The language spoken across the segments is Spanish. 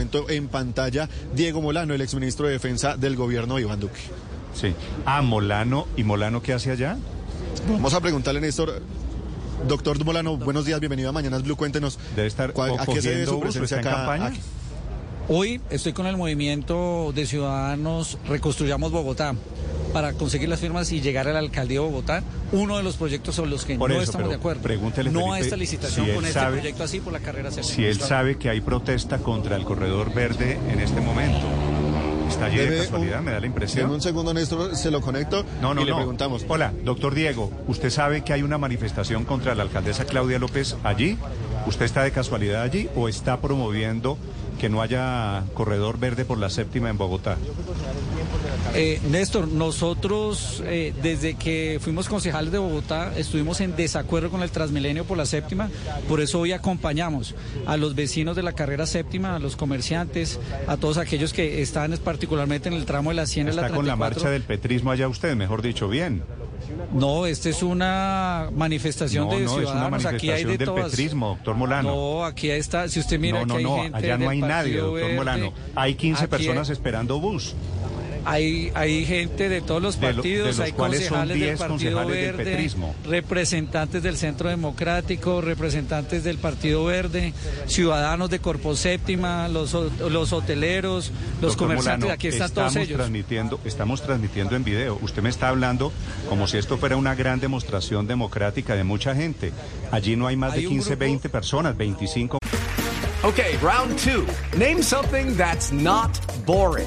en pantalla, Diego Molano, el exministro de Defensa del gobierno de Iván Duque. Sí. Ah, Molano. ¿Y Molano qué hace allá? Vamos a preguntarle, Néstor. Doctor Molano, buenos días, bienvenido a Mañanas Blue. Cuéntenos. Debe estar ¿cuál- o ¿A qué se debe su presencia acá? campaña. aquí? Hoy estoy con el movimiento de ciudadanos Reconstruyamos Bogotá para conseguir las firmas y llegar a la alcaldía de Bogotá. Uno de los proyectos sobre los que Por no eso, estamos de acuerdo. pregúntele, no a esta licitación si él con este sabe- proyecto así por la carrera séptima. Si él sabe que hay protesta contra el corredor verde en este momento. ¿Está allí de casualidad? un- Me da la impresión. un segundo, Néstor, se lo conecto No, no, y le no. preguntamos. Hola, doctor Diego, ¿usted sabe que hay una manifestación contra la alcaldesa Claudia López allí? ¿Usted está de casualidad allí o está promoviendo que no haya corredor verde por la séptima en Bogotá? Eh, Néstor, nosotros eh, desde que fuimos concejales de Bogotá estuvimos en desacuerdo con el Transmilenio por la séptima, por eso hoy acompañamos a los vecinos de la carrera séptima, a los comerciantes, a todos aquellos que están particularmente en el tramo de la 100 y la Está con la 34. marcha del petrismo allá usted, mejor dicho, bien. No, esta es una manifestación No, de no, es una ciudadanos. aquí hay manifestación de del todas. petrismo, doctor Molano. No, aquí está. Si usted mira, no, no, aquí hay no, gente allá no hay nadie, doctor Verde, Molano. Hay 15 aquí personas hay- esperando bus. Hay, hay gente de todos los De lo- de partidos, los hay concejales del 10 Partido concejales Verde, representantes del Centro Democrático, representantes del Partido Verde, ciudadanos de Corpo Séptima, los, los hoteleros, los Doctor comerciantes, Molano, aquí están todos estamos ellos. Transmitiendo, estamos transmitiendo en video. Usted me está hablando como si esto fuera una gran demostración democrática de mucha gente. Allí no hay más Hay de un 15, grupo- 20 personas, 25. Okay, round two. Name something that's not boring.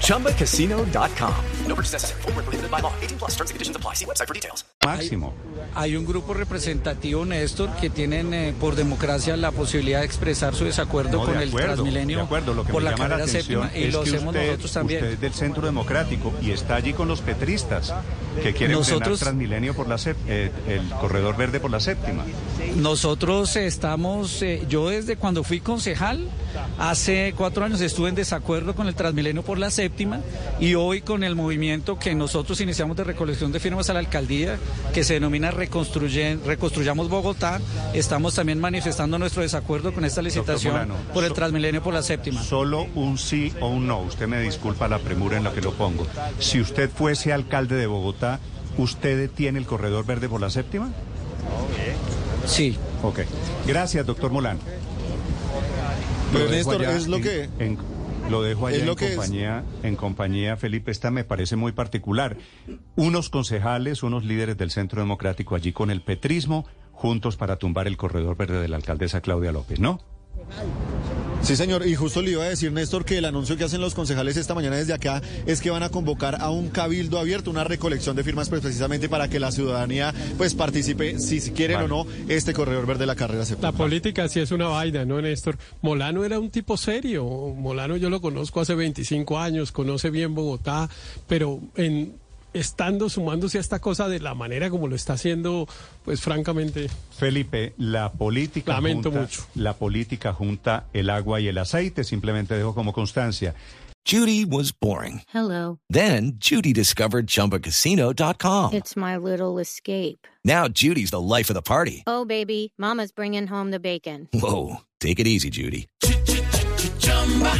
ChumbaCasino.com. No purchase necessary. Void were prohibited by law. 18 plus terms and conditions apply. See website for details. Máximo. Hay un grupo representativo, Néstor, que tienen eh, por democracia la posibilidad de expresar su desacuerdo No, con de el Transmilenio de acuerdo. Lo que por me la llama la carrera séptima y lo hacemos usted, nosotros también. usted es del Centro Democrático y está allí con los petristas que quieren frenar Nosotros- Transmilenio por la eh, el corredor verde por la séptima. Nosotros estamos, eh, yo desde cuando fui concejal, hace cuatro años estuve en desacuerdo con el Transmilenio por la séptima y hoy con el movimiento que nosotros iniciamos de recolección de firmas a la alcaldía, que se denomina Reconstruyamos Bogotá, estamos también manifestando nuestro desacuerdo con esta licitación por el so- Transmilenio por la séptima. Solo un sí o un no. Usted me disculpa la premura en la que lo pongo. Si usted fuese alcalde de Bogotá, ¿usted tiene el corredor verde por la séptima? Sí. Ok. Gracias, doctor Molano. Pero, Lo dejo Néstor, allá es lo en- que- en- lo dejo allá en, es. compañía, en compañía, Felipe, esta me parece muy particular. Unos concejales, unos líderes del Centro Democrático allí con el petrismo, juntos para tumbar el corredor verde de la alcaldesa Claudia López, ¿no? Sí, señor, y justo le iba a decir, Néstor, que el anuncio que hacen los concejales esta mañana desde acá es que van a convocar a un cabildo abierto, una recolección de firmas, pues precisamente para que la ciudadanía pues participe, si quieren Vale. o no, este corredor verde de la carrera séptima. La política sí es una vaina, ¿no, Néstor? Molano era un tipo serio. Molano yo lo conozco hace 25 años, conoce bien Bogotá, pero en estando sumándose a esta cosa de la manera como lo está haciendo, pues francamente, Felipe, la política Lamento junta, mucho. la política junta el agua y el aceite, simplemente dejo como constancia. Judy was boring. Hello. Then Judy discovered ChumbaCasino.com. It's my little escape. Now Judy's the life of the party. Oh, baby, Mama's bringing home the bacon. Whoa, take it easy, Judy.